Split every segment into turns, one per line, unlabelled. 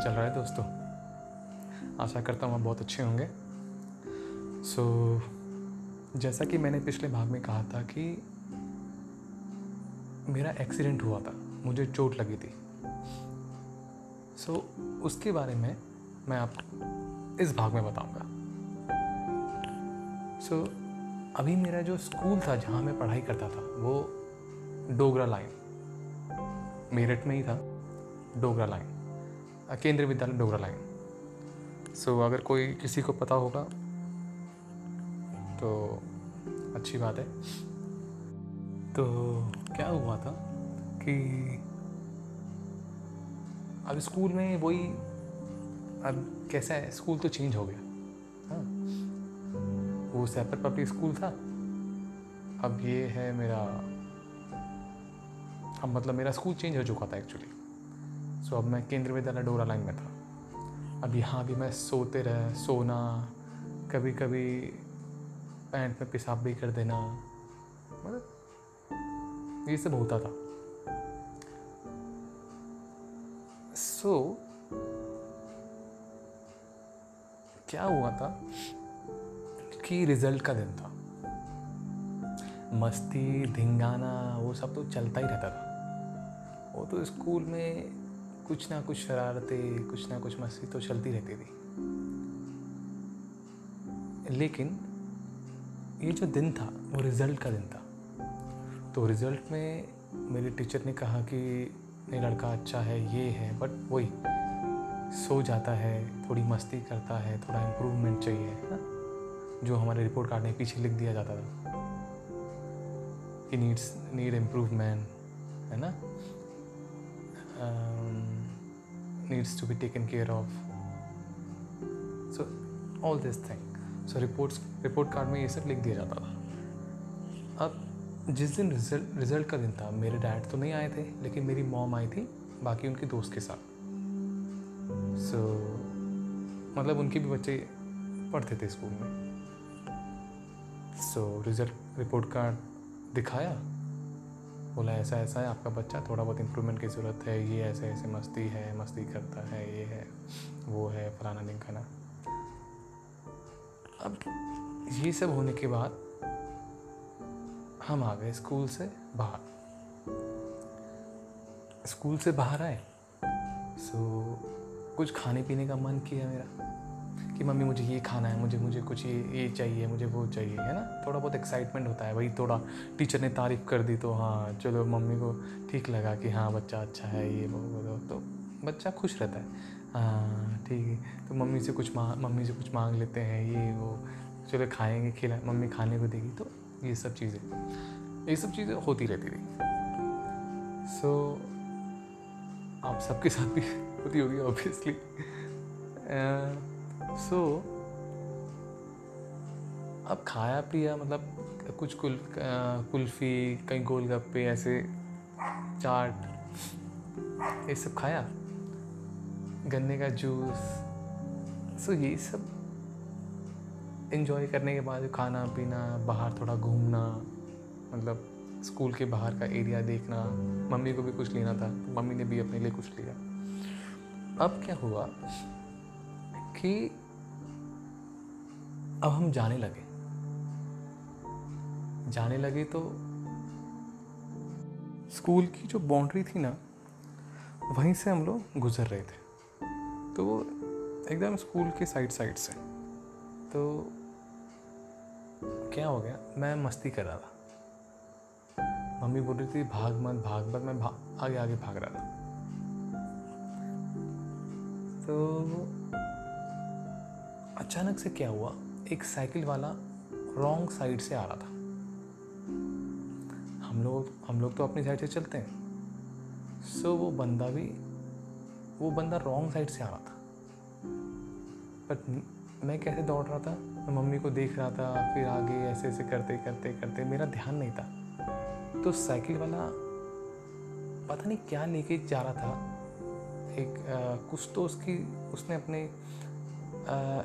चल रहा है दोस्तों। आशा करता हूँ आप बहुत अच्छे होंगे। सो so, जैसा कि मैंने पिछले भाग में कहा था कि मेरा एक्सीडेंट हुआ था मुझे चोट लगी थी। सो so, उसके बारे में मैं आपको इस भाग में बताऊँगा। सो so, अभी मेरा जो स्कूल था जहाँ मैं पढ़ाई करता था वो डोगरा लाइन मेरठ में ही था डोगरा लाइन केंद्रीय विद्यालय डोगरा लाइन। सो so, अगर कोई किसी को पता होगा तो अच्छी बात है। तो क्या हुआ था कि अब स्कूल में वही अब कैसा है स्कूल तो चेंज हो गया। हाँ। वो सेपर पब्लिक स्कूल था। अब ये है मेरा अब मतलब मेरा स्कूल चेंज हो चुका था एक्चुअली सो अब मैं केंद्रीय विद्यालय डोरा लाइन में था। अब यहाँ भी मैं सोते रहे सोना कभी कभी पैंट में पेशाब भी कर देना मतलब ये सब होता था। सो so, क्या हुआ था कि रिज़ल्ट का दिन था। मस्ती धिंगाना वो सब तो चलता ही रहता था। वो तो स्कूल में कुछ ना कुछ शरारतें, कुछ ना कुछ मस्ती तो चलती रहती थी। लेकिन ये जो दिन था, वो रिज़ल्ट का दिन था। तो रिज़ल्ट में मेरे टीचर ने कहा कि, नहीं लड़का अच्छा है, ये है, बट वही, सो जाता है, थोड़ी मस्ती करता है, थोड़ा इम्प्रूवमेंट चाहिए, है ना? जो हमारे रिपोर्ट कार्ड में पीछे लिख दिया जाता था। कि नीड्स नीड इम्प्रूवमेंट है ना? Needs to be taken care of. So all this thing. So reports report card में ये सब लिख दिया जाता था। अब जिस दिन रिज़ल्ट रिज़ल्ट का दिन था मेरे डैड तो नहीं आए थे लेकिन मेरी मॉम आई थी बाकी उनके दोस्त के साथ। सो so, मतलब उनके भी बच्चे पढ़ते थे स्कूल में। सो रिज़ल्ट रिपोर्ट कार्ड दिखाया। बोला, ऐसा ऐसा है, आपका बच्चा थोड़ा बहुत इम्प्रूवमेंट की ज़रूरत है, ये ऐसे ऐसे मस्ती है, मस्ती करता है, ये है, वो है, फलाना ढिमकाना अब ये सब होने के बाद हम आ गए स्कूल से बाहर। स्कूल से बाहर आए। सो कुछ खाने पीने का मन किया मेरा। कि मम्मी मुझे ये खाना है मुझे मुझे कुछ ये ये चाहिए मुझे वो चाहिए है ना? थोड़ा बहुत एक्साइटमेंट होता है भाई थोड़ा टीचर ने तारीफ़ कर दी तो हाँ चलो मम्मी को ठीक लगा कि हाँ बच्चा अच्छा है ये वो वो तो बच्चा खुश रहता है। हाँ ठीक है तो मम्मी से कुछ मांग मम्मी से कुछ मांग लेते हैं ये वो चलो खाएँगे खिला मम्मी खाने को देगी तो ये सब चीज़ें ये सब चीज़ें होती रहती थी सो so, आप सबके साथ भी होती होगी ऑब्वियसली सो so, अब खाया पिया मतलब कुछ कुल कुल्फ़ी कहीं गोलगप्पे ऐसे चाट ये सब खाया? गन्ने का जूस सो ये सब इन्जॉय करने के बाद खाना पीना बाहर थोड़ा घूमना मतलब स्कूल के बाहर का एरिया देखना। मम्मी को भी कुछ लेना था तो मम्मी ने भी अपने लिए कुछ लिया। अब क्या हुआ? कि अब हम जाने लगे। जाने लगे तो स्कूल की जो बाउंड्री थी ना, वहीं से हम लोग गुजर रहे थे। तो वो एकदम स्कूल के साइड साइड से। तो क्या हो गया, मैं मस्ती कर रहा था। मम्मी बोल रही थी, भाग मत भाग मत मैं भाग आगे आगे भाग रहा था। तो अचानक से क्या हुआ? एक साइकिल वाला रॉन्ग साइड से आ रहा था। हम लोग हम लोग तो अपनी साइड से चलते हैं। सो वो बंदा भी वो बंदा रॉन्ग साइड से आ रहा था। बट मैं कैसे दौड़ रहा था? मैं मम्मी को देख रहा था फिर आगे ऐसे ऐसे करते करते करते। मेरा ध्यान नहीं था। तो साइकिल वाला पता नहीं क्या लेके जा रहा था। एक आ, कुछ तो उसकी उसने अपने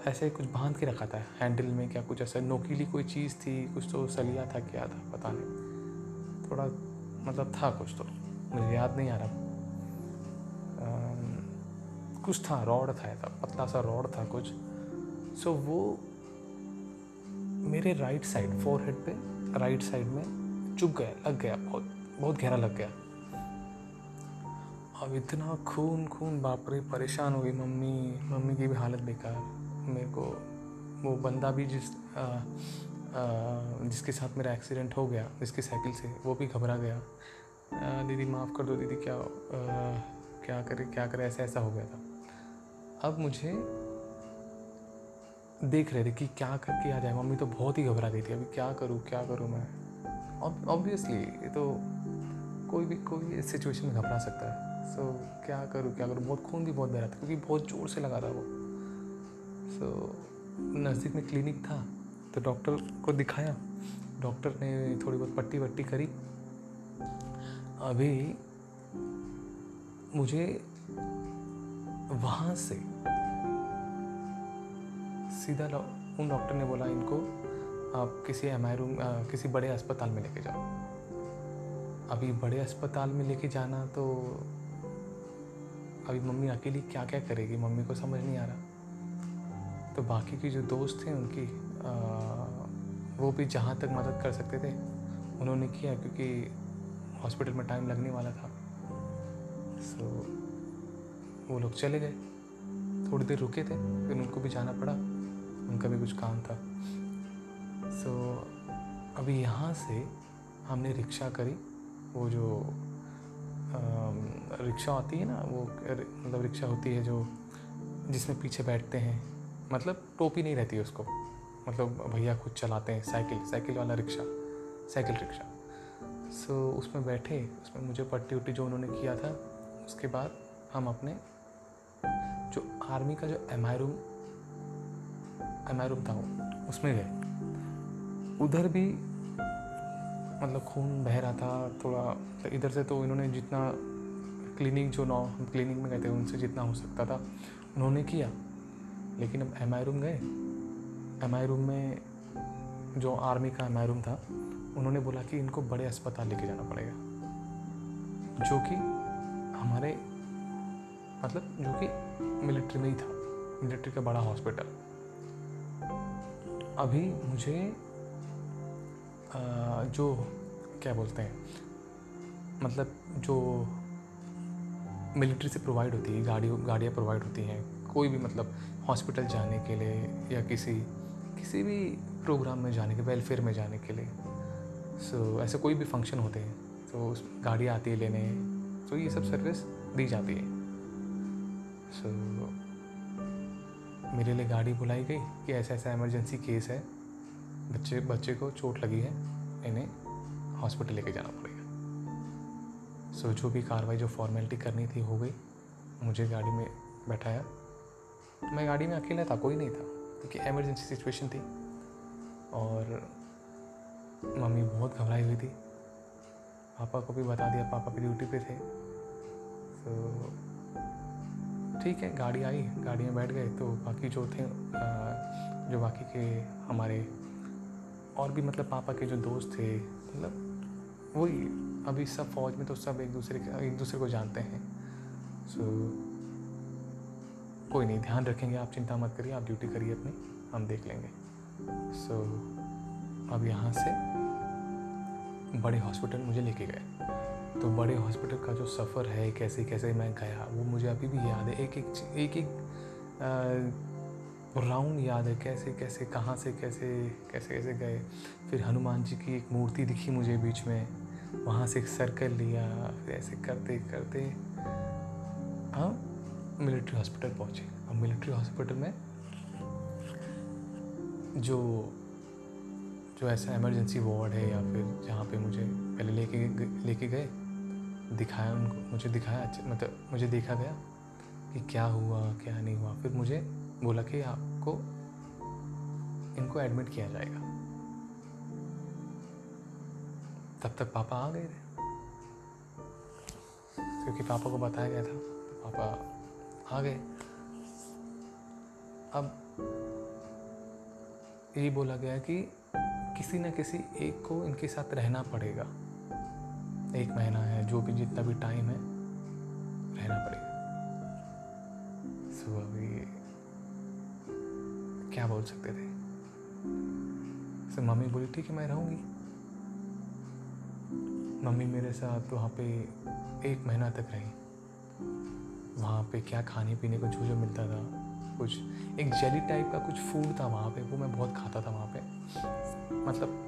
ऐसे कुछ बाँध के रखा था हैंडल में क्या कुछ ऐसा नोकीली कोई चीज़ थी कुछ तो सलिया था क्या था पता नहीं। थोड़ा मतलब था कुछ तो मुझे याद नहीं आ रहा। आ, कुछ था रॉड था ऐसा पतला सा रॉड था कुछ। सो वो मेरे राइट साइड फोर हेड पे राइट साइड में चुप गया लग गया बहुत बहुत गहरा लग गया। अब इतना खून खून बाप रे परेशान हो गई मम्मी। मम्मी की भी हालत बेकार। मेरे को वो बंदा भी जिस आ, आ, जिसके साथ मेरा एक्सीडेंट हो गया जिसकी साइकिल से वो भी घबरा गया। आ, दीदी माफ़ कर दो दीदी क्या आ, क्या करे क्या करे ऐसा ऐसा हो गया था। अब मुझे देख रहे थे कि क्या कर किया जाए मम्मी तो बहुत ही घबरा गई थी। अभी क्या करूँ क्या करूँ मैं? ऑब्वियसली ये तो कोई भी कोई सिचुएशन में घबरा सकता है। सो so, क्या करूँ क्या करूँ? बहुत खून भी बहुत बह रहा था क्योंकि बहुत ज़ोर से लगा था वो। सो so, नज़दीक में क्लिनिक था तो डॉक्टर को दिखाया। डॉक्टर ने थोड़ी बहुत पट्टी वट्टी करी। अभी मुझे वहाँ से सीधा उन डॉक्टर ने बोला इनको आप किसी एम रूम किसी बड़े अस्पताल में लेके जाओ। अभी बड़े अस्पताल में लेके जाना तो अभी मम्मी अकेली क्या क्या करेगी? मम्मी को समझ नहीं आ रहा। तो बाकी के जो दोस्त थे उनकी आ, वो भी जहाँ तक मदद कर सकते थे उन्होंने किया क्योंकि हॉस्पिटल में टाइम लगने वाला था। सो so, वो लोग चले गए। थोड़ी देर रुके थे फिर उनको भी जाना पड़ा। उनका भी कुछ काम था। सो so, अभी यहाँ से हमने रिक्शा करी वो जो रिक्शा आती है ना वो मतलब रिक्शा होती है जो जिसमें पीछे बैठते हैं। मतलब टोपी नहीं रहती उसको। मतलब भैया खुद चलाते हैं साइकिल साइकिल वाला rickshaw cycle rickshaw. So so, उसमें बैठे उसमें मुझे पट्टी उट्टी जो उन्होंने किया था उसके बाद हम अपने जो आर्मी का जो एम आई रूम एम आई रूम था उसमें गए। उधर भी मतलब खून बह रहा था, थोड़ा इधर से तो इन्होंने जितना क्लिनिक जो नौ, क्लिनिक में गए थे, उनसे जितना हो सकता था, उन्होंने किया। लेकिन अब एम आई रूम गए। एम आई रूम में जो आर्मी का एम आई रूम था, उन्होंने बोला कि इनको बड़े अस्पताल लेके जाना पड़ेगा। जो कि हमारे मतलब जो कि मिलिट्री में ही था। मिलिट्री का बड़ा हॉस्पिटल अभी मुझे जो क्या बोलते हैं मतलब जो मिलिट्री से प्रोवाइड होती है गाड़ी गाड़ियाँ प्रोवाइड होती हैं कोई भी मतलब हॉस्पिटल जाने के लिए या किसी किसी भी प्रोग्राम में जाने के वेलफेयर में जाने के लिए। सो so, ऐसे कोई भी फ़ंक्शन होते हैं तो गाड़ी आती है लेने तो ये सब सर्विस दी जाती है। सो so, मेरे लिए गाड़ी बुलाई गई कि ऐसा ऐसा इमरजेंसी केस है। बच्चे बच्चे को चोट लगी है, इन्हें हॉस्पिटल लेके जाना पड़ेगा। सो जो भी कार्रवाई, जो फॉर्मेलिटी करनी थी, हो गई। मुझे गाड़ी में बैठाया। मैं गाड़ी में अकेला था, कोई नहीं था। क्योंकि एमरजेंसी सिचुएशन थी। और मम्मी बहुत घबराई हुई थी। पापा को भी बता दिया, पापा भी ड्यूटी पे थे। तो ठीक है, गाड़ी आई, गाड़ी में बैठ गए। तो बाकी जो थे जो बाकी के हमारे और भी मतलब पापा के जो दोस्त थे मतलब वही अभी सब फौज में तो सब एक दूसरे के एक दूसरे को जानते हैं। सो so, कोई नहीं ध्यान रखेंगे आप चिंता मत करिए आप ड्यूटी करिए अपनी हम देख लेंगे। सो so, अब यहाँ से बड़े हॉस्पिटल मुझे लेके गए। तो बड़े हॉस्पिटल का जो सफ़र है कैसे कैसे मैं गया वो मुझे अभी भी याद है। एक एक एक एक राउंड याद है, कैसे कैसे, कहाँ से, कैसे कैसे कैसे गए। फिर हनुमान जी की एक मूर्ति दिखी मुझे बीच में। वहाँ से एक सर्कल लिया फिर ऐसे करते करते। हम मिलिट्री हॉस्पिटल पहुँचे। अब मिलिट्री हॉस्पिटल में जो जो ऐसा इमरजेंसी वार्ड है या फिर जहाँ पे मुझे पहले लेके लेके गए, दिखाया उनको, मुझे दिखाया अच्छा मतलब मुझे देखा गया कि क्या हुआ, क्या नहीं हुआ। फिर मुझे बोला कि आपको, इनको एडमिट किया जाएगा। तब तक पापा आ गए थे। क्योंकि पापा को बताया गया था, पापा आ गए। अब यही बोला गया कि किसी न किसी एक को इनके साथ रहना पड़ेगा। एक महीना है, जो भी जितना भी टाइम है, रहना पड़ेगा। सो अभी क्या बोल सकते थे? सो मम्मी बोली, ठीक है, मैं रहूँगी। मम्मी मेरे साथ वहाँ पे एक महीना तक रही। वहाँ पे क्या खाने पीने को जो जो मिलता था, कुछ एक जेली टाइप का कुछ फ़ूड था वहाँ पे, वो मैं बहुत खाता था वहाँ पे। मतलब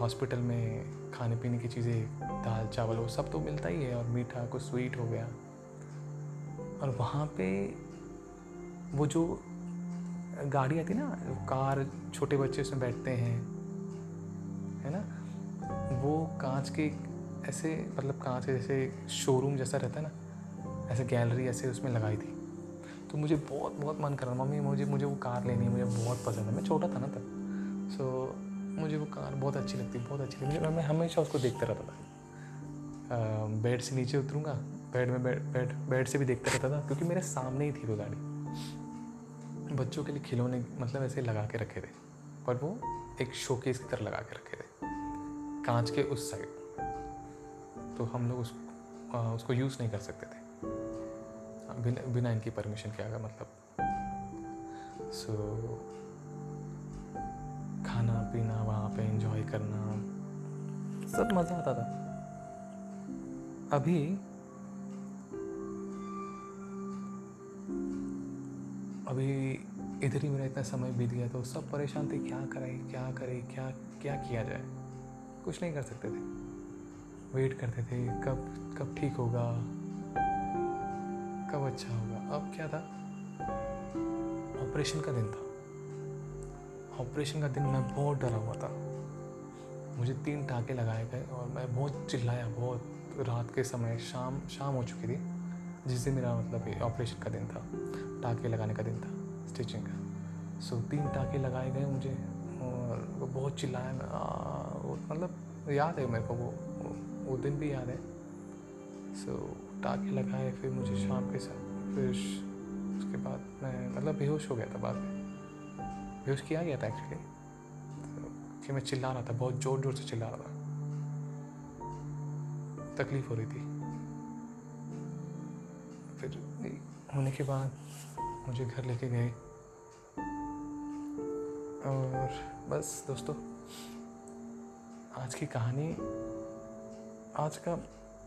हॉस्पिटल में खाने पीने की चीज़ें, दाल, चावल, वो सब तो मिलता ही है, और मीठा कुछ स्वीट हो गया। और वहाँ पे वो जो गाड़ी आती ना कार छोटे बच्चे उसमें बैठते हैं है ना? वो कांच के ऐसे मतलब कांच जैसे शोरूम जैसा रहता है ना ऐसे गैलरी ऐसे उसमें लगाई थी। तो मुझे बहुत बहुत मन कर रहा मम्मी मुझे मुझे वो कार लेनी है मुझे बहुत पसंद है। मैं छोटा था ना तब। सो so, मुझे वो कार बहुत अच्छी लगती बहुत अच्छी लगती। मैं हमेशा उसको देखता रहता था। बेड से नीचे उतरूँगा बेड में बेड बेड बेड से भी देखता रहता था क्योंकि मेरे सामने ही थी वो गाड़ी। बच्चों के लिए खिलौने मतलब ऐसे लगा के रखे थे पर वो एक शोकेस की तरह लगा के रखे थे कांच के उस साइड तो हम लोग उस, उसको यूज़ नहीं कर सकते थे। बिना बिना इनकी परमिशन के आगा मतलब। सो so, खाना पीना वहाँ पे एंजॉय करना सब मज़ा आता था। अभी अभी इधर ही मेरा इतना समय बीत गया तो सब परेशान थे, क्या करें क्या करें, क्या क्या किया जाए? कुछ नहीं कर सकते थे। वेट करते थे, कब कब ठीक होगा, कब अच्छा होगा। अब क्या था? ऑपरेशन का दिन था। ऑपरेशन का दिन मैं बहुत डरा हुआ था। मुझे तीन टाँके लगाए गए और मैं बहुत चिल्लाया, बहुत रात के समय, शाम शाम हो चुकी थी, जिस दिन मेरा मतलब ऑपरेशन का दिन था। टाके लगाने का दिन था स्टिचिंग का। सो तीन टाके लगाए गए मुझे, और वो बहुत चिल्लाया मतलब याद है मेरे को वो वो दिन भी याद है। सो टाके लगाए, फिर मुझे शाम के साथ, फिर उसके बाद मैं मतलब बेहोश हो गया था बाद में। बेहोश किया गया था एक्चुअली कि मैं चिल्ला रहा था, बहुत ज़ोर ज़ोर से चिल्ला रहा था। तकलीफ़ हो रही थी। फिर होने के बाद मुझे घर लेके गए। और बस दोस्तों, आज की कहानी, आज का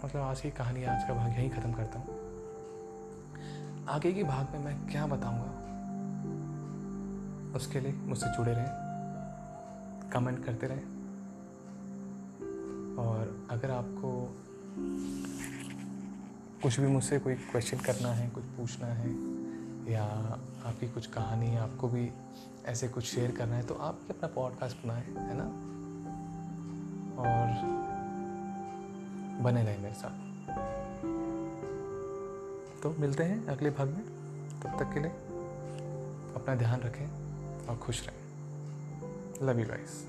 मतलब आज की कहानी, आज का भाग यहीं ख़त्म करता हूँ। आगे के भाग में मैं क्या बताऊँगा, उसके लिए मुझसे जुड़े रहें, कमेंट करते रहें। और अगर आपको कुछ भी मुझसे कोई क्वेश्चन करना है, कुछ पूछना है या आपकी कुछ कहानी, आपको भी ऐसे कुछ शेयर करना है तो आप भी अपना पॉडकास्ट बनाएँ, है ना? और बने रहें मेरे साथ। तो मिलते हैं अगले भाग में। तब तक के लिए अपना ध्यान रखें और खुश रहें। Love you guys